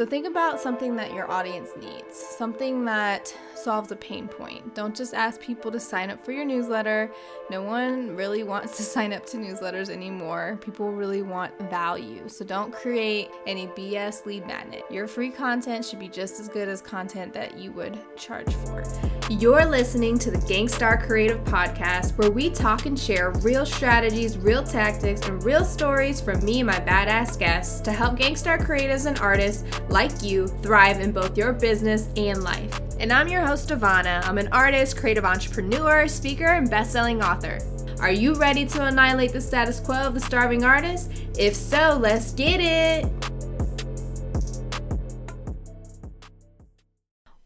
So think about something that your audience needs, something that solves a pain point. Don't just ask people to sign up for your newsletter. No one really wants to sign up to newsletters anymore. People really want value. So don't create any BS lead magnet. Your free content should be just as good as content that you would charge for. You're listening to the Gangstar Creative Podcast, where we talk and share real strategies, real tactics, and real stories from me and my badass guests to help Gangstar creatives and artists like you thrive in both your business and life. And I'm your host, Devona. I'm an artist, creative entrepreneur, speaker, and best-selling author. Are you ready to annihilate the status quo of the starving artist? If so, let's get it!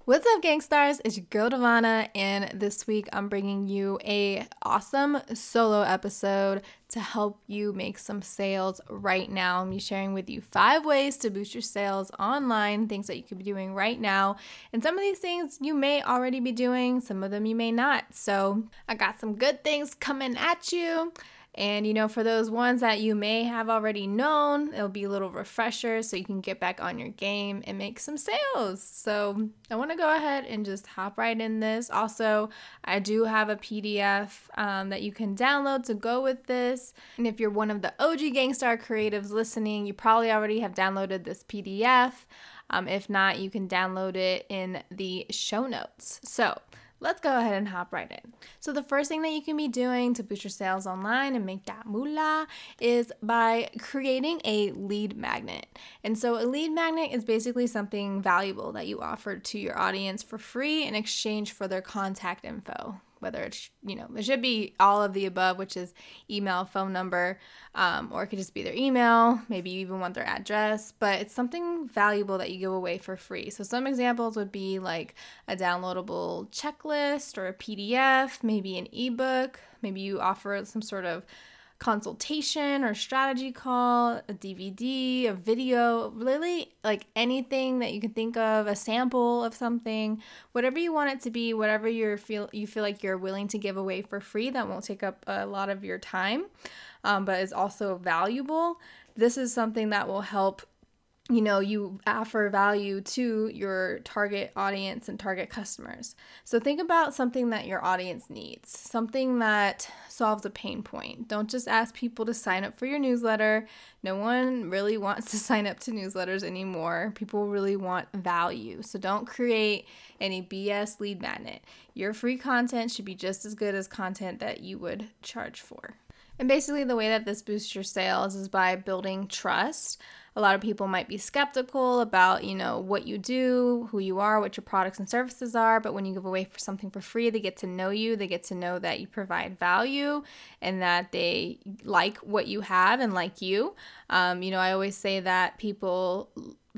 What's up, gangstars? It's your girl Devona, and this week I'm bringing you a awesome solo episode to help you make some sales right now. I'm sharing with you five ways to boost your sales online, things that you could be doing right now. And some of these things you may already be doing, some of them you may not. So I got some good things coming at you. And you know, for those ones that you may have already known, it'll be a little refresher so you can get back on your game and make some sales. So, I want to go ahead and just hop right in this. Also, I do have a PDF um, that you can download to go with this. And if you're one of the OG Gangstar creatives listening, you probably already have downloaded this PDF. Um, if not, you can download it in the show notes. So, let's go ahead and hop right in. So, the first thing that you can be doing to boost your sales online and make that moolah is by creating a lead magnet. And so, a lead magnet is basically something valuable that you offer to your audience for free in exchange for their contact info whether it's you know it should be all of the above which is email phone number um, or it could just be their email maybe you even want their address but it's something valuable that you give away for free. So some examples would be like a downloadable checklist or a pdf maybe an ebook maybe you offer some sort of consultation or strategy call, a DVD, a video, really like anything that you can think of, a sample of something, whatever you want it to be, whatever you feel you feel like you're willing to give away for free that won't take up a lot of your time, um, but is also valuable. This is something that will help you know you offer value to your target audience and target customers. So think about something that your audience needs something that solves a pain point. Don't just ask people to sign up for your newsletter. No one really wants to sign up to newsletters anymore. People really want value. So don't create any bs lead magnet. Your free content should be just as good as content that you would charge for and basically the way that this boosts your sales is by building trust a lot of people might be skeptical about, you know, what you do, who you are, what your products and services are, but when you give away for something for free, they get to know you, they get to know that you provide value and that they like what you have and like you. Um, you know, I always say that people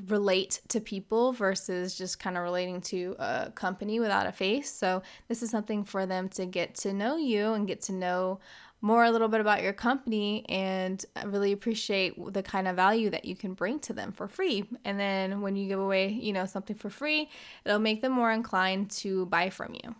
relate to people versus just kind of relating to a company without a face. So, this is something for them to get to know you and get to know more a little bit about your company and really appreciate the kind of value that you can bring to them for free. And then when you give away, you know, something for free, it'll make them more inclined to buy from you.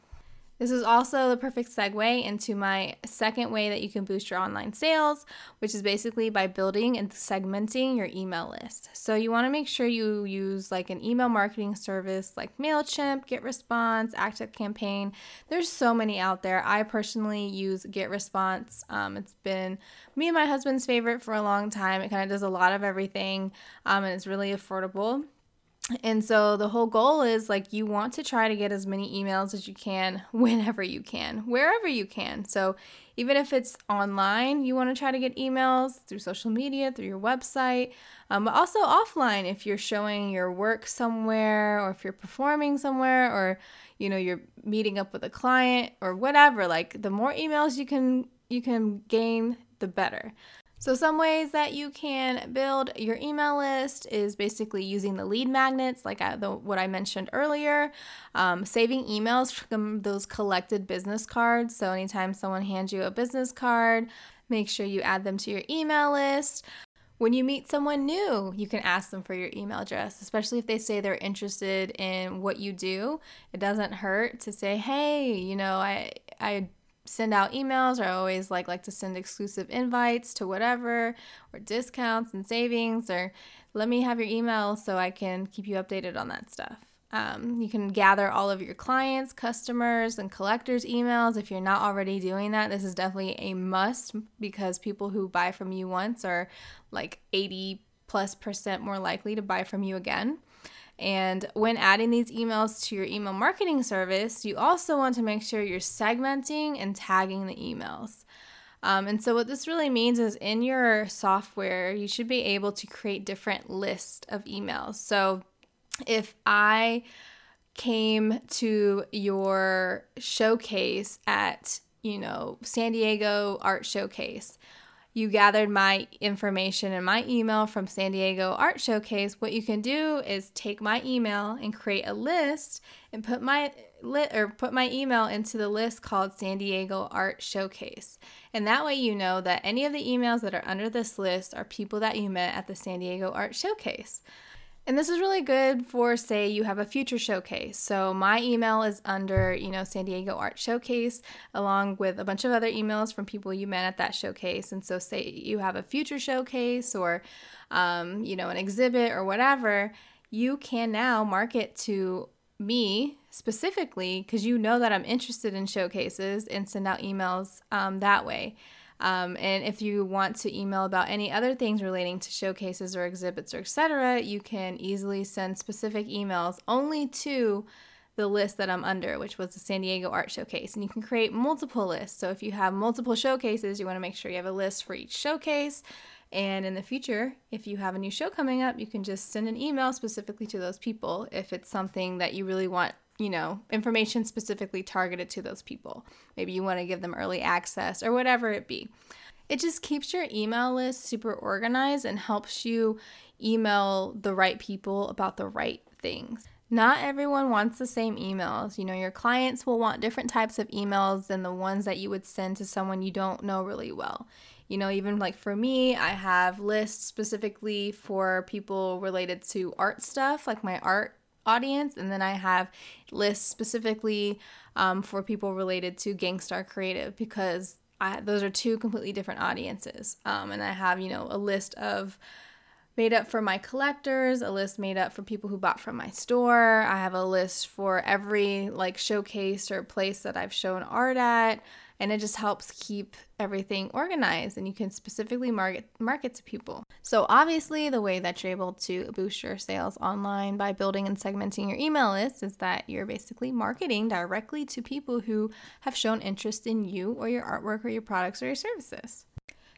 This is also the perfect segue into my second way that you can boost your online sales, which is basically by building and segmenting your email list. So you want to make sure you use like an email marketing service like MailChimp, GetResponse, ActiveCampaign. There's so many out there. I personally use GetResponse. Um, it's been me and my husband's favorite for a long time. It kind of does a lot of everything um, and it's really affordable. And so the whole goal is like you want to try to get as many emails as you can whenever you can, wherever you can. So even if it's online, you want to try to get emails through social media, through your website, um, but also offline if you're showing your work somewhere or if you're performing somewhere or you know you're meeting up with a client or whatever. Like the more emails you can you can gain, the better. So, some ways that you can build your email list is basically using the lead magnets, like I, the, what I mentioned earlier, um, saving emails from those collected business cards. So, anytime someone hands you a business card, make sure you add them to your email list. When you meet someone new, you can ask them for your email address, especially if they say they're interested in what you do. It doesn't hurt to say, "Hey, you know, I I send out emails or I always like like to send exclusive invites to whatever or discounts and savings or let me have your email so I can keep you updated on that stuff. Um, you can gather all of your clients, customers, and collectors' emails. If you're not already doing that, this is definitely a must because people who buy from you once are like 80 plus percent more likely to buy from you again. And when adding these emails to your email marketing service, you also want to make sure you're segmenting and tagging the emails. Um, and so, what this really means is in your software, you should be able to create different lists of emails. So, if I came to your showcase at, you know, San Diego Art Showcase, you gathered my information and my email from San Diego Art Showcase, what you can do is take my email and create a list and put my lit or put my email into the list called San Diego Art Showcase. And that way you know that any of the emails that are under this list are people that you met at the San Diego Art Showcase. And this is really good for, say, you have a future showcase. So my email is under, you know, San Diego Art Showcase, along with a bunch of other emails from people you met at that showcase. And so, say you have a future showcase or, um, you know, an exhibit or whatever, you can now market to me specifically because you know that I'm interested in showcases and send out emails um, that way. Um, and if you want to email about any other things relating to showcases or exhibits or etc., you can easily send specific emails only to the list that I'm under, which was the San Diego Art Showcase. And you can create multiple lists. So if you have multiple showcases, you want to make sure you have a list for each showcase. And in the future, if you have a new show coming up, you can just send an email specifically to those people if it's something that you really want you know, information specifically targeted to those people. Maybe you want to give them early access or whatever it be. It just keeps your email list super organized and helps you email the right people about the right things. Not everyone wants the same emails. You know, your clients will want different types of emails than the ones that you would send to someone you don't know really well. You know, even like for me, I have lists specifically for people related to art stuff, like my art audience, and then I have lists specifically um, for people related to Gangstar Creative because I, those are two completely different audiences. Um, and I have, you know, a list of made up for my collectors, a list made up for people who bought from my store. I have a list for every like showcase or place that I've shown art at and it just helps keep everything organized and you can specifically market market to people. So obviously the way that you're able to boost your sales online by building and segmenting your email list is that you're basically marketing directly to people who have shown interest in you or your artwork or your products or your services.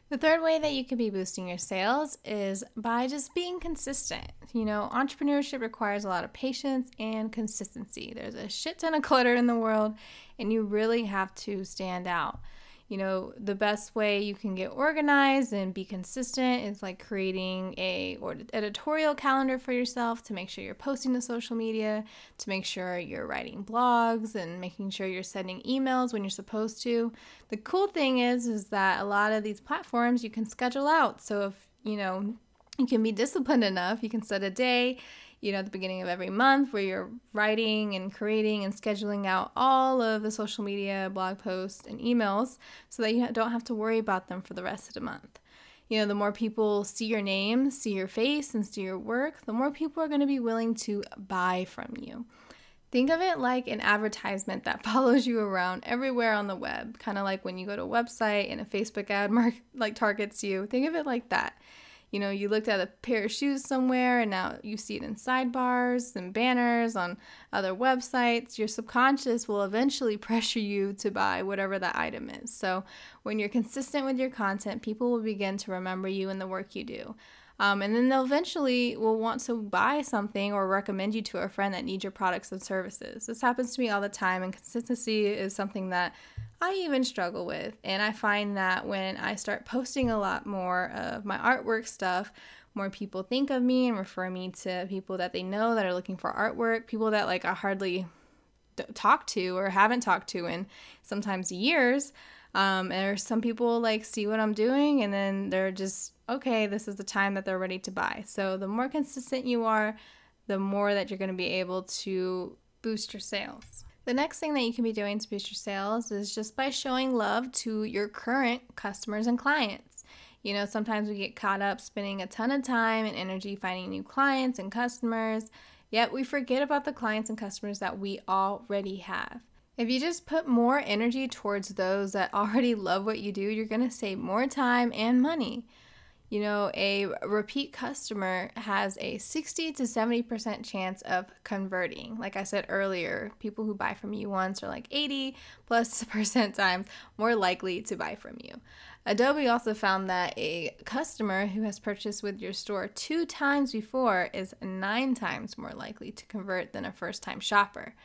The third way that you can be boosting your sales is by just being consistent. You know, entrepreneurship requires a lot of patience and consistency. There's a shit ton of clutter in the world, and you really have to stand out you know the best way you can get organized and be consistent is like creating a or editorial calendar for yourself to make sure you're posting to social media to make sure you're writing blogs and making sure you're sending emails when you're supposed to. The cool thing is is that a lot of these platforms you can schedule out. So if you know you can be disciplined enough you can set a day you know, at the beginning of every month where you're writing and creating and scheduling out all of the social media, blog posts, and emails so that you don't have to worry about them for the rest of the month. You know, the more people see your name, see your face, and see your work, the more people are going to be willing to buy from you. Think of it like an advertisement that follows you around everywhere on the web, kind of like when you go to a website and a Facebook ad mark like targets you. Think of it like that you know, you looked at a pair of shoes somewhere and now you see it in sidebars and banners on other websites, your subconscious will eventually pressure you to buy whatever that item is. So, when you're consistent with your content, people will begin to remember you and the work you do. Um, and then they'll eventually will want to buy something or recommend you to a friend that needs your products and services. This happens to me all the time, and consistency is something that I even struggle with. And I find that when I start posting a lot more of my artwork stuff, more people think of me and refer me to people that they know that are looking for artwork, people that like I hardly talk to or haven't talked to in sometimes years. Um, and some people like see what I'm doing and then they're just, okay, this is the time that they're ready to buy. So the more consistent you are, the more that you're going to be able to boost your sales. The next thing that you can be doing to boost your sales is just by showing love to your current customers and clients. You know, sometimes we get caught up spending a ton of time and energy finding new clients and customers, yet we forget about the clients and customers that we already have. If you just put more energy towards those that already love what you do, you're to save more time and money. You know, a repeat customer has a 60 to 70% chance of converting. Like I said earlier, people who buy from you once are like 80 plus percent times more likely to buy from you. Adobe also found that a customer who has purchased with your store two times before is nine times more likely to convert than a first time shopper.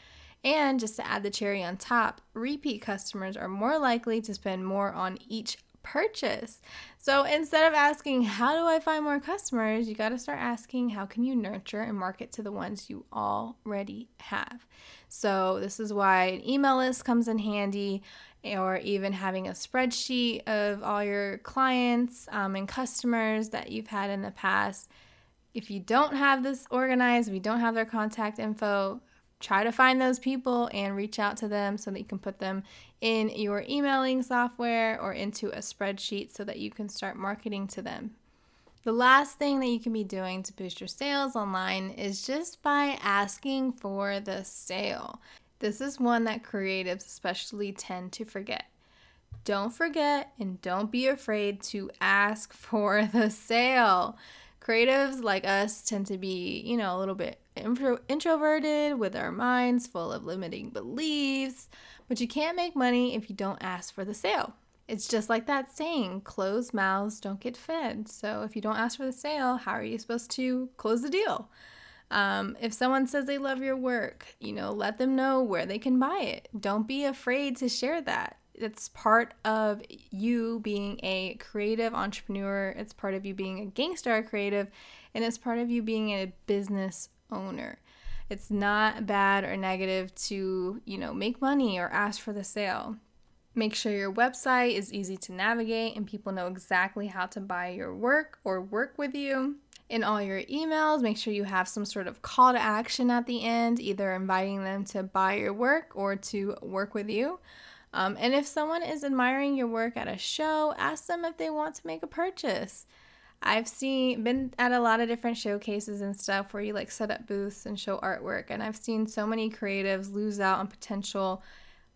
And just to add the cherry on top, repeat customers are more likely to spend more on each purchase. So instead of asking, How do I find more customers? you got to start asking, How can you nurture and market to the ones you already have? So this is why an email list comes in handy. Or even having a spreadsheet of all your clients um, and customers that you've had in the past. If you don't have this organized, you don't have their contact info, try to find those people and reach out to them so that you can put them in your emailing software or into a spreadsheet so that you can start marketing to them. The last thing that you can be doing to boost your sales online is just by asking for the sale. This is one that creatives especially tend to forget. Don't forget and don't be afraid to ask for the sale. Creatives like us tend to be, you know, a little bit intro- introverted with our minds full of limiting beliefs, but you can't make money if you don't ask for the sale. It's just like that saying closed mouths don't get fed. So if you don't ask for the sale, how are you supposed to close the deal? Um, if someone says they love your work, you know, let them know where they can buy it. Don't be afraid to share that it's part of you being a creative entrepreneur. It's part of you being a Gangstar creative, and it's part of you being a business owner. It's not bad or negative to, you know, make money or ask for the sale. Make sure your website is easy to navigate and people know exactly how to buy your work or work with you. In all your emails, make sure you have some sort of call to action at the end, either inviting them to buy your work or to work with you. Um, and if someone is admiring your work at a show, ask them if they want to make a purchase. I've seen been at a lot of different showcases and stuff where you like set up booths and show artwork and I've seen so many creatives lose out on potential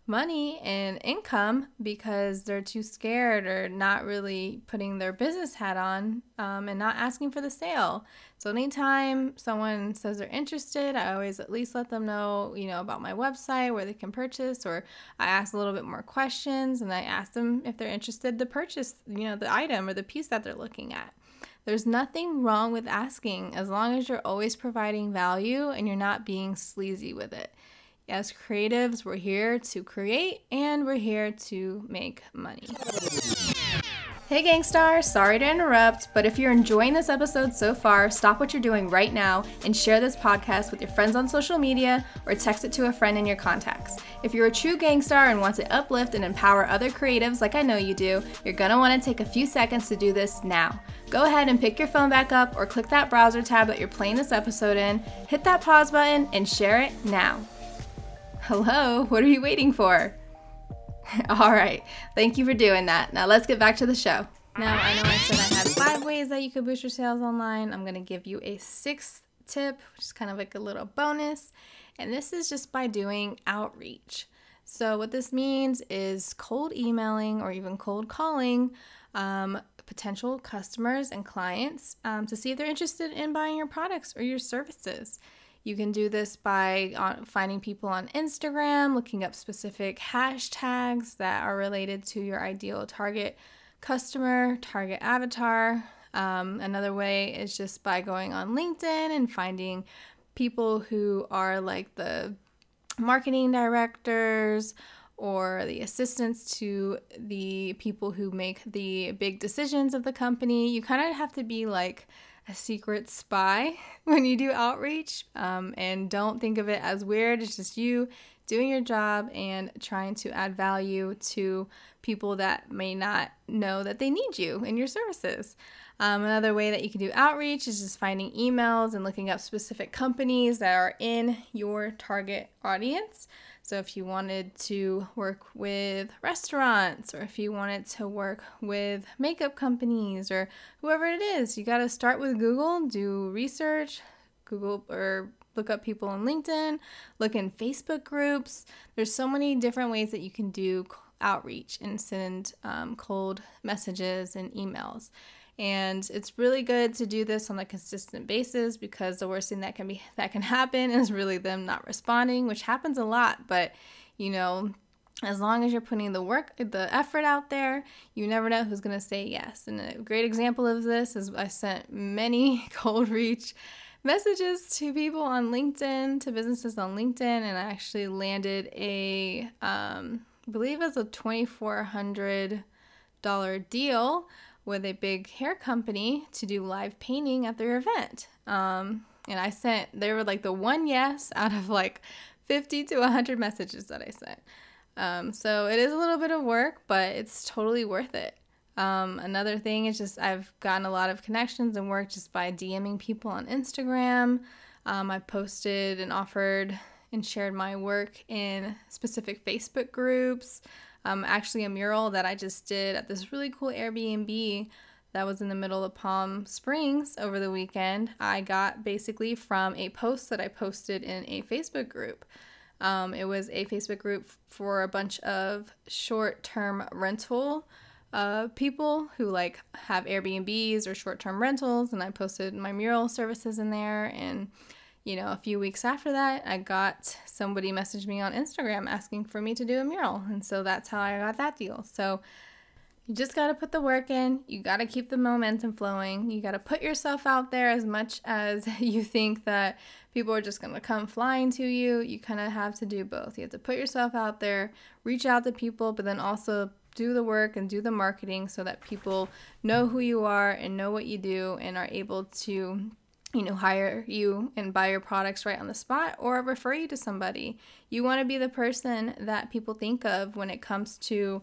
money and income because they're too scared or not really putting their business hat on um, and not asking for the sale. So anytime someone says they're interested, I always at least let them know, you know, about my website where they can purchase, or I ask a little bit more questions and I ask them if they're interested to purchase, you know, the item or the piece that they're looking at. There's nothing wrong with asking as long as you're always providing value and you're not being sleazy with it. As creatives, we're here to create and we're here to make money. Hey Gangstar, sorry to interrupt, but if you're enjoying this episode so far, stop what you're doing right now and share this podcast with your friends on social media or text it to a friend in your contacts. If you're a true gangstar and want to uplift and empower other creatives like I know you do, you're gonna wanna take a few seconds to do this now. Go ahead and pick your phone back up or click that browser tab that you're playing this episode in, hit that pause button, and share it now. Hello, what are you waiting for? All right, thank you for doing that. Now let's get back to the show. Now, I know I said I had five ways that you could boost your sales online. I'm gonna give you a sixth tip, which is kind of like a little bonus. And this is just by doing outreach. So, what this means is cold emailing or even cold calling um, potential customers and clients um, to see if they're interested in buying your products or your services. You can do this by uh, finding people on Instagram, looking up specific hashtags that are related to your ideal target customer, target avatar. Um, another way is just by going on LinkedIn and finding people who are like the marketing directors or the assistants to the people who make the big decisions of the company. You kind of have to be like a secret spy when you do outreach. Um, and don't think of it as weird. It's just you doing your job and trying to add value to people that may not know that they need you and your services. Um, another way that you can do outreach is just finding emails and looking up specific companies that are in your target audience. So, if you wanted to work with restaurants or if you wanted to work with makeup companies or whoever it is, you got to start with Google, do research, Google or look up people on LinkedIn, look in Facebook groups. There's so many different ways that you can do outreach and send um, cold messages and emails. And it's really good to do this on a consistent basis because the worst thing that can be that can happen is really them not responding, which happens a lot. But you know, as long as you're putting the work, the effort out there, you never know who's gonna say yes. And a great example of this is I sent many cold reach messages to people on LinkedIn, to businesses on LinkedIn, and I actually landed a, um, I believe it's a $2,400 deal with a big hair company to do live painting at their event. Um, and I sent, they were like the one yes out of like 50 to 100 messages that I sent. Um, so it is a little bit of work, but it's totally worth it. Um, another thing is just I've gotten a lot of connections and work just by DMing people on Instagram. Um, I posted and offered and shared my work in specific Facebook groups. Um, actually, a mural that I just did at this really cool Airbnb that was in the middle of Palm Springs over the weekend. I got basically from a post that I posted in a Facebook group. Um, it was a Facebook group for a bunch of short term rental uh, people who like have Airbnbs or short term rentals, and I posted my mural services in there. And you know, a few weeks after that, I got somebody messaged me on Instagram asking for me to do a mural, and so that's how I got that deal. So you just got to put the work in. You got to keep the momentum flowing. You got to put yourself out there as much as you think that people are just going to come flying to you. You kind of have to do both. You have to put yourself out there, reach out to people, but then also do the work and do the marketing so that people know who you are and know what you do and are able to you know hire you and buy your products right on the spot or refer you to somebody. You want to be the person that people think of when it comes to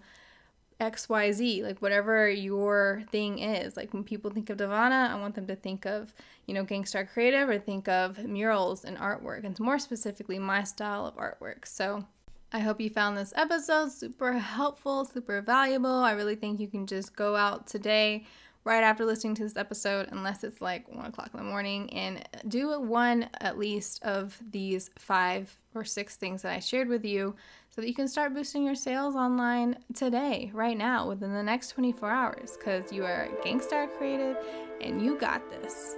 xyz like whatever your thing is. Like when people think of Devona i want them to think of you know gangstar creative or think of murals and artwork and more specifically my style of artwork. So I hope you found this episode super helpful, super valuable. I really think you can just go out today, right after listening to this episode, unless it's like one o'clock in the morning, and do one at least of these five or six things that I shared with you so that you can start boosting your sales online today, right now, within the next 24 hours, because you are a Gangstar Creative and you got this.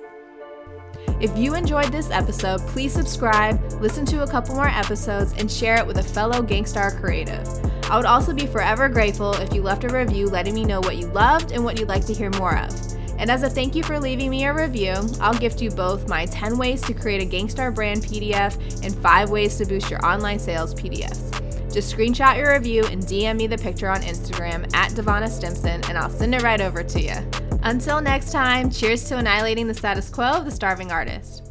If you enjoyed this episode, please subscribe, listen to a couple more episodes, and share it with a fellow Gangstar creative. I would also be forever grateful if you left a review letting me know what you loved and what you'd like to hear more of. And as a thank you for leaving me a review, I'll gift you both my 10 ways to create a Gangstar brand PDF and 5 ways to boost your online sales PDFs. Just screenshot your review and DM me the picture on Instagram at Devona Stimpson, and I'll send it right over to you. Until next time, cheers to annihilating the status quo of the starving artist.